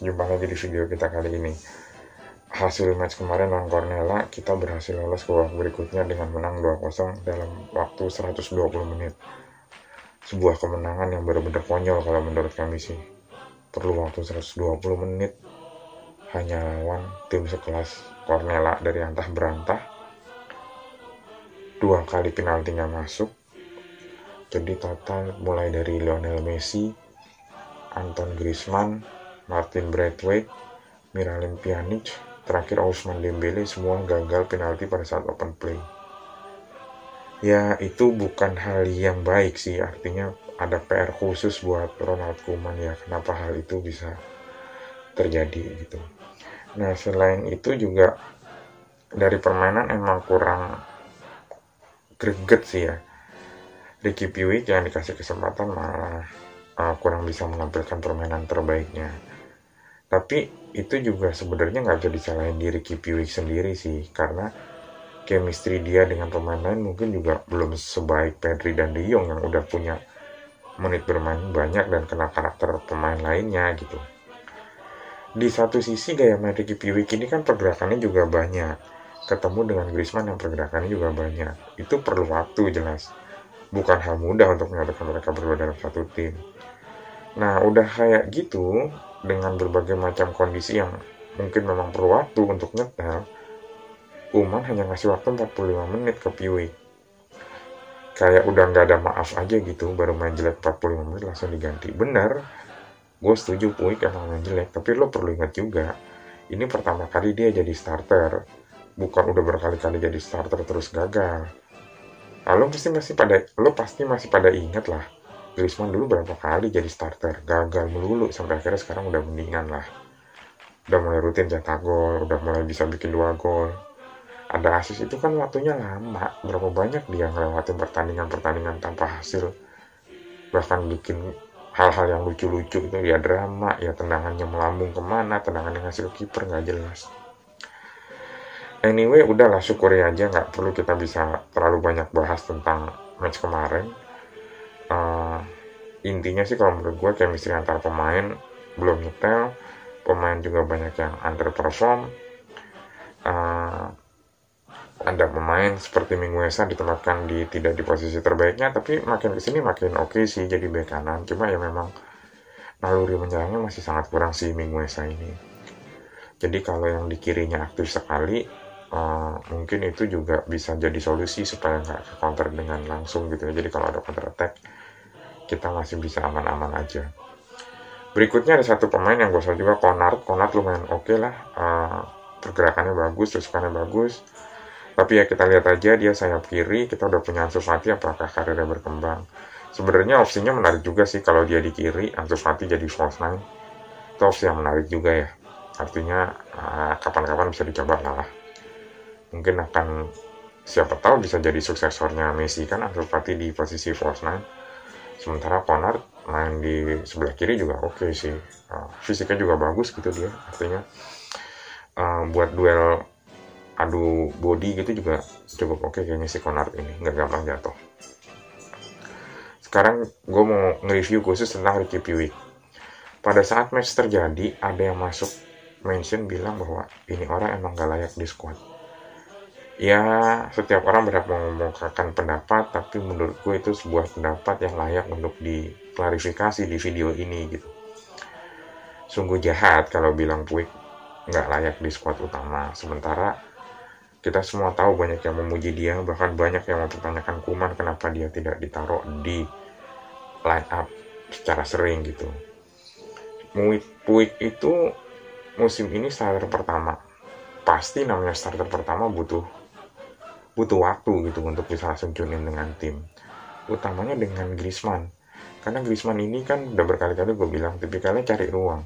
Jumpa lagi di video kita kali ini. Hasil match kemarin lawan Cornella, kita berhasil lolos ke babak berikutnya dengan menang 2-0 dalam waktu 120 menit. Sebuah kemenangan yang benar-benar konyol kalau menurut kami sih. Perlu waktu 120 menit hanya lawan tim sekelas Cornella dari antah berantah. Dua kali penaltinya masuk. Jadi total mulai dari Lionel Messi, Anton Griezmann, Martin Braithwaite, Miralem Pjanic, terakhir Ousmane Dembele semua gagal penalti pada saat open play. Ya itu bukan hal yang baik sih, artinya ada PR khusus buat Ronald Koeman ya kenapa hal itu bisa terjadi gitu. Nah selain itu juga dari permainan emang kurang greget sih ya. Ricky Piwik yang dikasih kesempatan malah uh, kurang bisa menampilkan permainan terbaiknya tapi itu juga sebenarnya nggak bisa disalahin diri Ricky Piwik sendiri sih karena chemistry dia dengan pemain lain mungkin juga belum sebaik Pedri dan De Jong yang udah punya menit bermain banyak dan kenal karakter pemain lainnya gitu. Di satu sisi gaya main Ricky Piwik ini kan pergerakannya juga banyak. Ketemu dengan Griezmann yang pergerakannya juga banyak. Itu perlu waktu jelas. Bukan hal mudah untuk menyatukan mereka berdua dalam satu tim. Nah, udah kayak gitu, dengan berbagai macam kondisi yang mungkin memang perlu waktu untuk nyetel, Uman hanya ngasih waktu 45 menit ke Piwi. Kayak udah nggak ada maaf aja gitu, baru main jelek 45 menit langsung diganti. Bener, gue setuju Puig emang main jelek, tapi lo perlu ingat juga, ini pertama kali dia jadi starter, bukan udah berkali-kali jadi starter terus gagal. Lalu pasti masih pada, lo pasti masih pada ingat lah, Griezmann dulu berapa kali jadi starter? Gagal melulu sampai akhirnya sekarang udah mendingan lah. Udah mulai rutin cetak gol udah mulai bisa bikin dua gol. Ada asis itu kan waktunya lama. Berapa banyak dia ngelewatin pertandingan-pertandingan tanpa hasil. Bahkan bikin hal-hal yang lucu-lucu itu ya drama ya tendangannya melambung ke mana tendangan yang hasil kiper nggak jelas. Anyway udahlah syukuri aja nggak perlu kita bisa terlalu banyak bahas tentang match kemarin. Uh, intinya sih kalau menurut gue chemistry antar pemain belum nyetel pemain juga banyak yang underperform uh, ada pemain seperti Minguesa ditempatkan di tidak di posisi terbaiknya tapi makin ke sini makin oke okay sih jadi bek kanan. Cuma ya memang naluri menyerangnya masih sangat kurang sih Minguesa ini. Jadi kalau yang di kirinya aktif sekali uh, mungkin itu juga bisa jadi solusi supaya nggak counter dengan langsung gitu ya. Jadi kalau ada counter attack kita masih bisa aman-aman aja. Berikutnya ada satu pemain yang gue juga Konard. Konard lumayan oke okay lah. Uh, pergerakannya bagus, tusukannya bagus. Tapi ya kita lihat aja dia sayap kiri. Kita udah punya Ansu Fati apakah karirnya berkembang. Sebenarnya opsinya menarik juga sih kalau dia di kiri, Ansu Fati jadi false nine. Itu opsi yang menarik juga ya. Artinya kapan kapan-kapan bisa dicoba lah. Mungkin akan siapa tahu bisa jadi suksesornya Messi kan Ansu Fati di posisi false nine sementara Konard main di sebelah kiri juga oke okay sih. Uh, fisiknya juga bagus gitu dia artinya. Uh, buat duel adu body gitu juga cukup oke okay kayaknya si Konard ini nggak gampang jatuh. Sekarang gue mau nge-review khusus tentang Ricky Piwik pada saat match terjadi ada yang masuk mention bilang bahwa ini orang emang gak layak di squad ya setiap orang berhak mengungkapkan pendapat tapi menurut gue itu sebuah pendapat yang layak untuk diklarifikasi di video ini gitu. Sungguh jahat kalau bilang Puig nggak layak di squad utama. Sementara kita semua tahu banyak yang memuji dia bahkan banyak yang mempertanyakan Kuman kenapa dia tidak ditaruh di line up secara sering gitu. Puig itu musim ini starter pertama. Pasti namanya starter pertama butuh butuh waktu gitu untuk bisa langsung tune dengan tim. Utamanya dengan Griezmann. Karena Griezmann ini kan udah berkali-kali gue bilang tipikalnya cari ruang.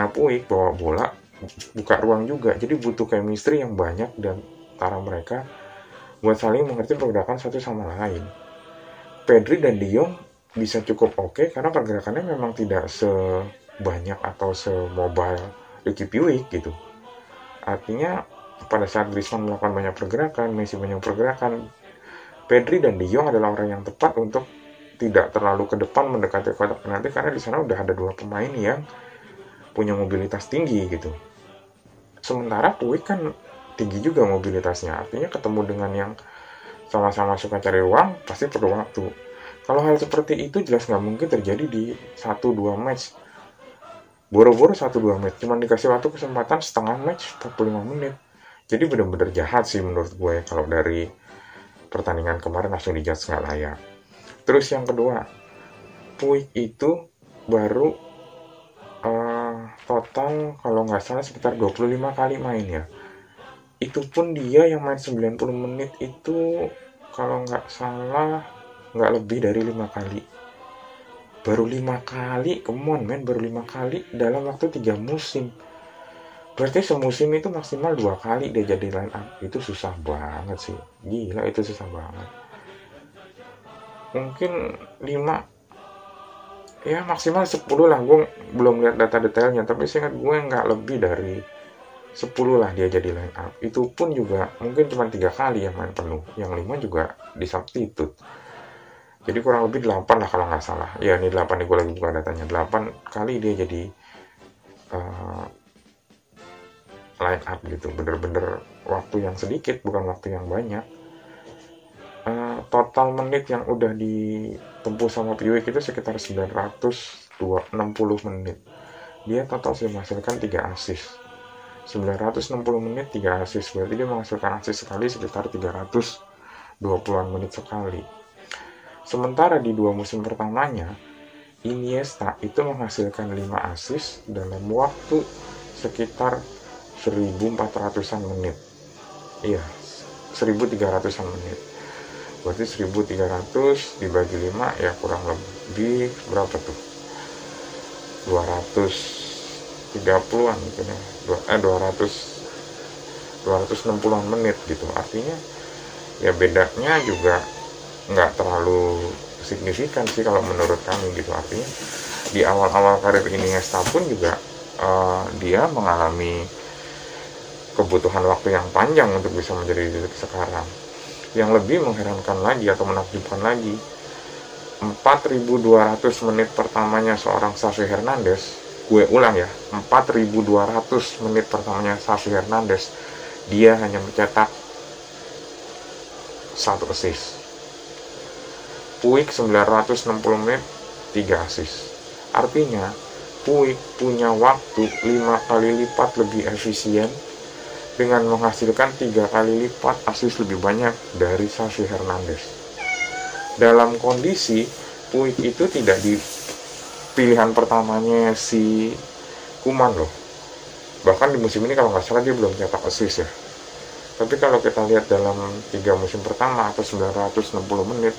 Nah Puig bawa bola buka ruang juga. Jadi butuh chemistry yang banyak dan antara mereka buat saling mengerti pergerakan satu sama lain. Pedri dan De Jong bisa cukup oke okay karena pergerakannya memang tidak sebanyak atau semobile Ricky Puig gitu. Artinya pada saat Griezmann melakukan banyak pergerakan, Messi banyak pergerakan, Pedri dan De Jong adalah orang yang tepat untuk tidak terlalu ke depan mendekati kotak penalti karena di sana udah ada dua pemain yang punya mobilitas tinggi gitu. Sementara Puig kan tinggi juga mobilitasnya. Artinya ketemu dengan yang sama-sama suka cari uang pasti perlu waktu. Kalau hal seperti itu jelas nggak mungkin terjadi di 1-2 match. Boro-boro 1-2 match. Cuman dikasih waktu kesempatan setengah match 45 menit jadi bener-bener jahat sih menurut gue kalau dari pertandingan kemarin langsung dijudge nggak layak. Terus yang kedua Puig itu baru uh, total kalau nggak salah sekitar 25 kali main ya. Itu pun dia yang main 90 menit itu kalau nggak salah nggak lebih dari lima kali. Baru lima kali kemon men baru lima kali dalam waktu tiga musim berarti semusim itu maksimal dua kali dia jadi line up. Itu susah banget sih. Gila itu susah banget. Mungkin lima. Ya maksimal 10 lah. Gue belum lihat data detailnya tapi seingat gue nggak lebih dari 10 lah dia jadi line up. Itu pun juga mungkin cuma tiga kali yang main penuh. Yang lima juga di substitute. Jadi kurang lebih 8 lah kalau nggak salah. Ya ini 8 nih gue lagi buka datanya. 8 kali dia jadi uh, line up gitu. Bener-bener waktu yang sedikit bukan waktu yang banyak. Uh, total menit yang udah ditempuh sama Piwik itu sekitar 960 menit. Dia total sudah menghasilkan 3 assist. 960 menit 3 assist. Berarti dia menghasilkan assist sekali sekitar 320an menit sekali. Sementara di dua musim pertamanya, Iniesta itu menghasilkan 5 assist dalam waktu sekitar 1400-an menit. Iya, 1300-an menit. Berarti 1300 dibagi 5 ya kurang lebih berapa tuh? 230-an gitu ya. Eh 200 260-an menit gitu. Artinya ya bedanya juga nggak terlalu signifikan sih kalau menurut kami gitu artinya di awal-awal karir ini Iniesta pun juga uh, dia mengalami kebutuhan waktu yang panjang untuk bisa menjadi titik sekarang yang lebih mengherankan lagi atau menakjubkan lagi 4.200 menit pertamanya seorang Xavi Hernandez gue ulang ya 4.200 menit pertamanya Xavi Hernandez dia hanya mencetak satu assist Puig 960 menit 3 assist. Artinya, Puig punya waktu 5 kali lipat lebih efisien dengan menghasilkan 3 kali lipat assist lebih banyak dari Xavi Hernandez. Dalam kondisi Puig itu tidak di pilihan pertamanya si Kuman loh. Bahkan di musim ini kalau nggak salah dia belum cetak assist ya. Tapi kalau kita lihat dalam tiga musim pertama atau 960 menit,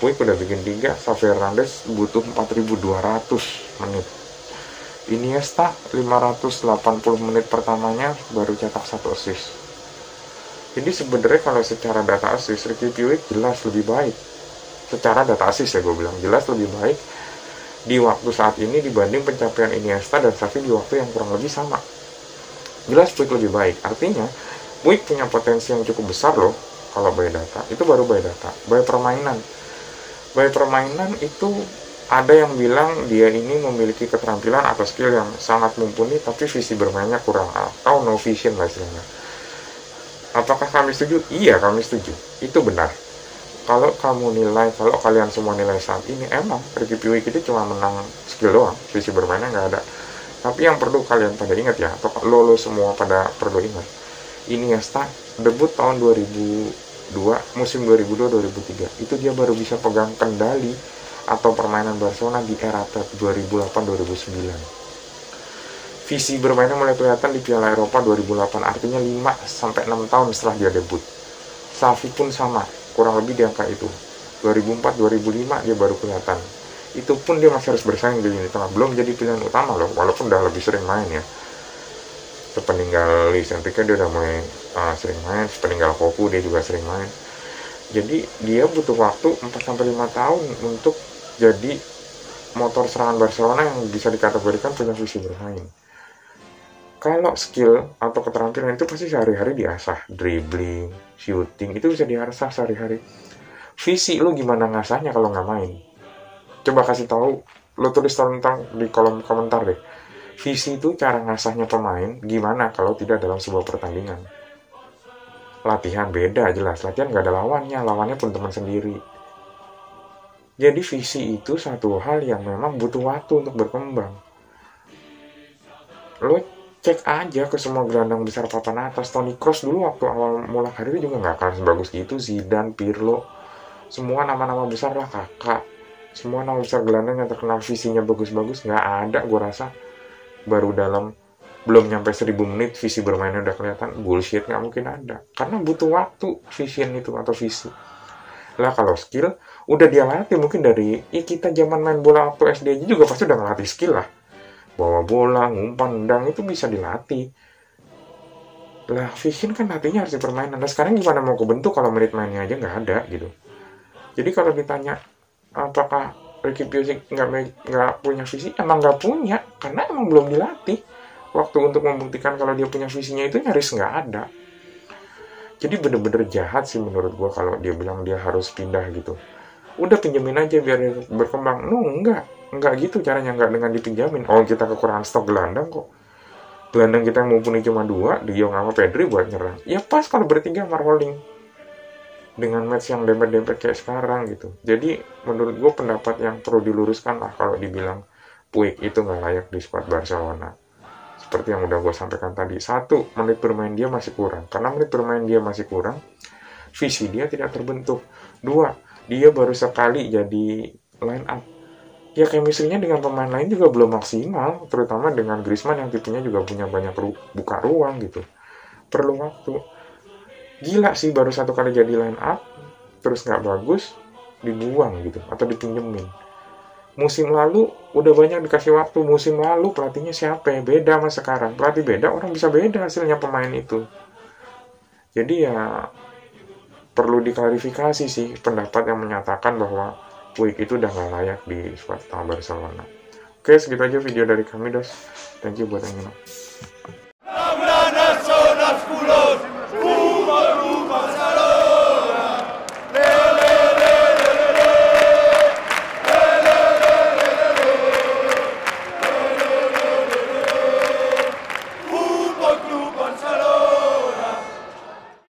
Puig udah bikin 3, Xavi Hernandez butuh 4200 menit. Iniesta 580 menit pertamanya baru cetak satu assist. Jadi sebenarnya kalau secara data assist, Ricky Puig jelas lebih baik. Secara data assist ya gue bilang, jelas lebih baik di waktu saat ini dibanding pencapaian Iniesta dan Xavi di waktu yang kurang lebih sama. Jelas Puig lebih baik. Artinya, Puig punya potensi yang cukup besar loh kalau by data. Itu baru by data. By permainan by permainan itu ada yang bilang dia ini memiliki keterampilan atau skill yang sangat mumpuni tapi visi bermainnya kurang. Atau no vision lah istilahnya. Apakah kami setuju? iya kami setuju. Itu benar. Kalau kamu nilai, kalau kalian semua nilai saat ini emang Ricky Piwik itu cuma menang skill doang. Visi bermainnya nggak ada. Tapi yang perlu kalian pada ingat ya atau lo, lo semua pada perlu ingat. Ini ya debut tahun 2000 musim 2002-2003 itu dia baru bisa pegang kendali atau permainan Barcelona di era Pep 2008-2009 visi bermainnya mulai kelihatan di Piala Eropa 2008 artinya 5 sampai 6 tahun setelah dia debut. Safi pun sama kurang lebih di angka itu. 2004-2005 dia baru kelihatan. Itu pun dia masih harus bersaing di lini tengah. Belum jadi pilihan utama loh walaupun udah lebih sering main ya. Sepeninggal Luis Enrique dia udah mulai uh, sering main. Sepeninggal Koku dia juga sering main. Jadi dia butuh waktu 4-5 tahun untuk jadi motor serangan Barcelona yang bisa dikategorikan punya visi bermain. Kalau skill atau keterampilan itu pasti sehari-hari diasah. Dribbling, shooting itu bisa diasah sehari-hari. Visi lu gimana ngasahnya kalau nggak main? Coba kasih tahu lo tulis tentang di kolom komentar deh. Visi itu cara ngasahnya pemain gimana kalau tidak dalam sebuah pertandingan? Latihan beda jelas. Latihan gak ada lawannya. Lawannya pun teman sendiri jadi visi itu satu hal yang memang butuh waktu untuk berkembang. Lo cek aja ke semua gelandang besar papan atas. Toni Kroos dulu waktu awal mulai karir juga nggak akan sebagus itu. Zidane Pirlo semua nama-nama besar lah kakak semua nama besar gelandang yang terkenal visinya bagus-bagus nggak ada gue rasa. Baru dalam belum nyampe 1000 menit visi bermainnya udah kelihatan. Bullshit nggak mungkin ada. Karena butuh waktu vision itu atau visi lah kalau skill udah dia latih mungkin dari ya kita zaman main bola waktu SD aja juga pasti udah ngelatih skill lah. Bawa bola ngumpan nendang itu bisa dilatih. Lah vision kan latihnya harus di permainan. Nah sekarang gimana mau kebentuk kalau menit mainnya aja nggak ada gitu. Jadi kalau ditanya apakah Ricky nggak nggak punya visi? Emang nggak punya karena emang belum dilatih. Waktu untuk membuktikan kalau dia punya visinya itu nyaris nggak ada jadi bener-bener jahat sih menurut gue kalau dia bilang dia harus pindah gitu. Udah pinjemin aja biar berkembang. No enggak. Enggak gitu caranya enggak dengan dipinjamin oh kita kekurangan stok gelandang kok. Gelandang kita yang mumpuni cuma dua De Jong sama Pedri buat nyerang. Ya pas kalau bertiga Marholing dengan match yang dempet-dempet kayak sekarang gitu. Jadi menurut gue pendapat yang perlu diluruskan lah kalau dibilang Puig itu nggak layak di squad Barcelona. Seperti yang udah gue sampaikan tadi. Satu, menit bermain dia masih kurang. Karena menit bermain dia masih kurang, visi dia tidak terbentuk. Dua, dia baru sekali jadi line up. Ya chemistry-nya dengan pemain lain juga belum maksimal, terutama dengan Griezmann yang tipenya juga punya banyak ru buka ruang gitu. Perlu waktu gila sih baru satu kali jadi line up terus nggak bagus dibuang gitu atau dipinjemin musim lalu udah banyak dikasih waktu. Musim lalu pelatihnya siapa ya? Beda sama sekarang. Pelatih beda orang bisa beda hasilnya pemain itu. Jadi ya perlu diklarifikasi sih pendapat yang menyatakan bahwa Puig itu udah nggak layak di squad Barcelona. Oke segitu aja video dari kami dos. Thank you buat yang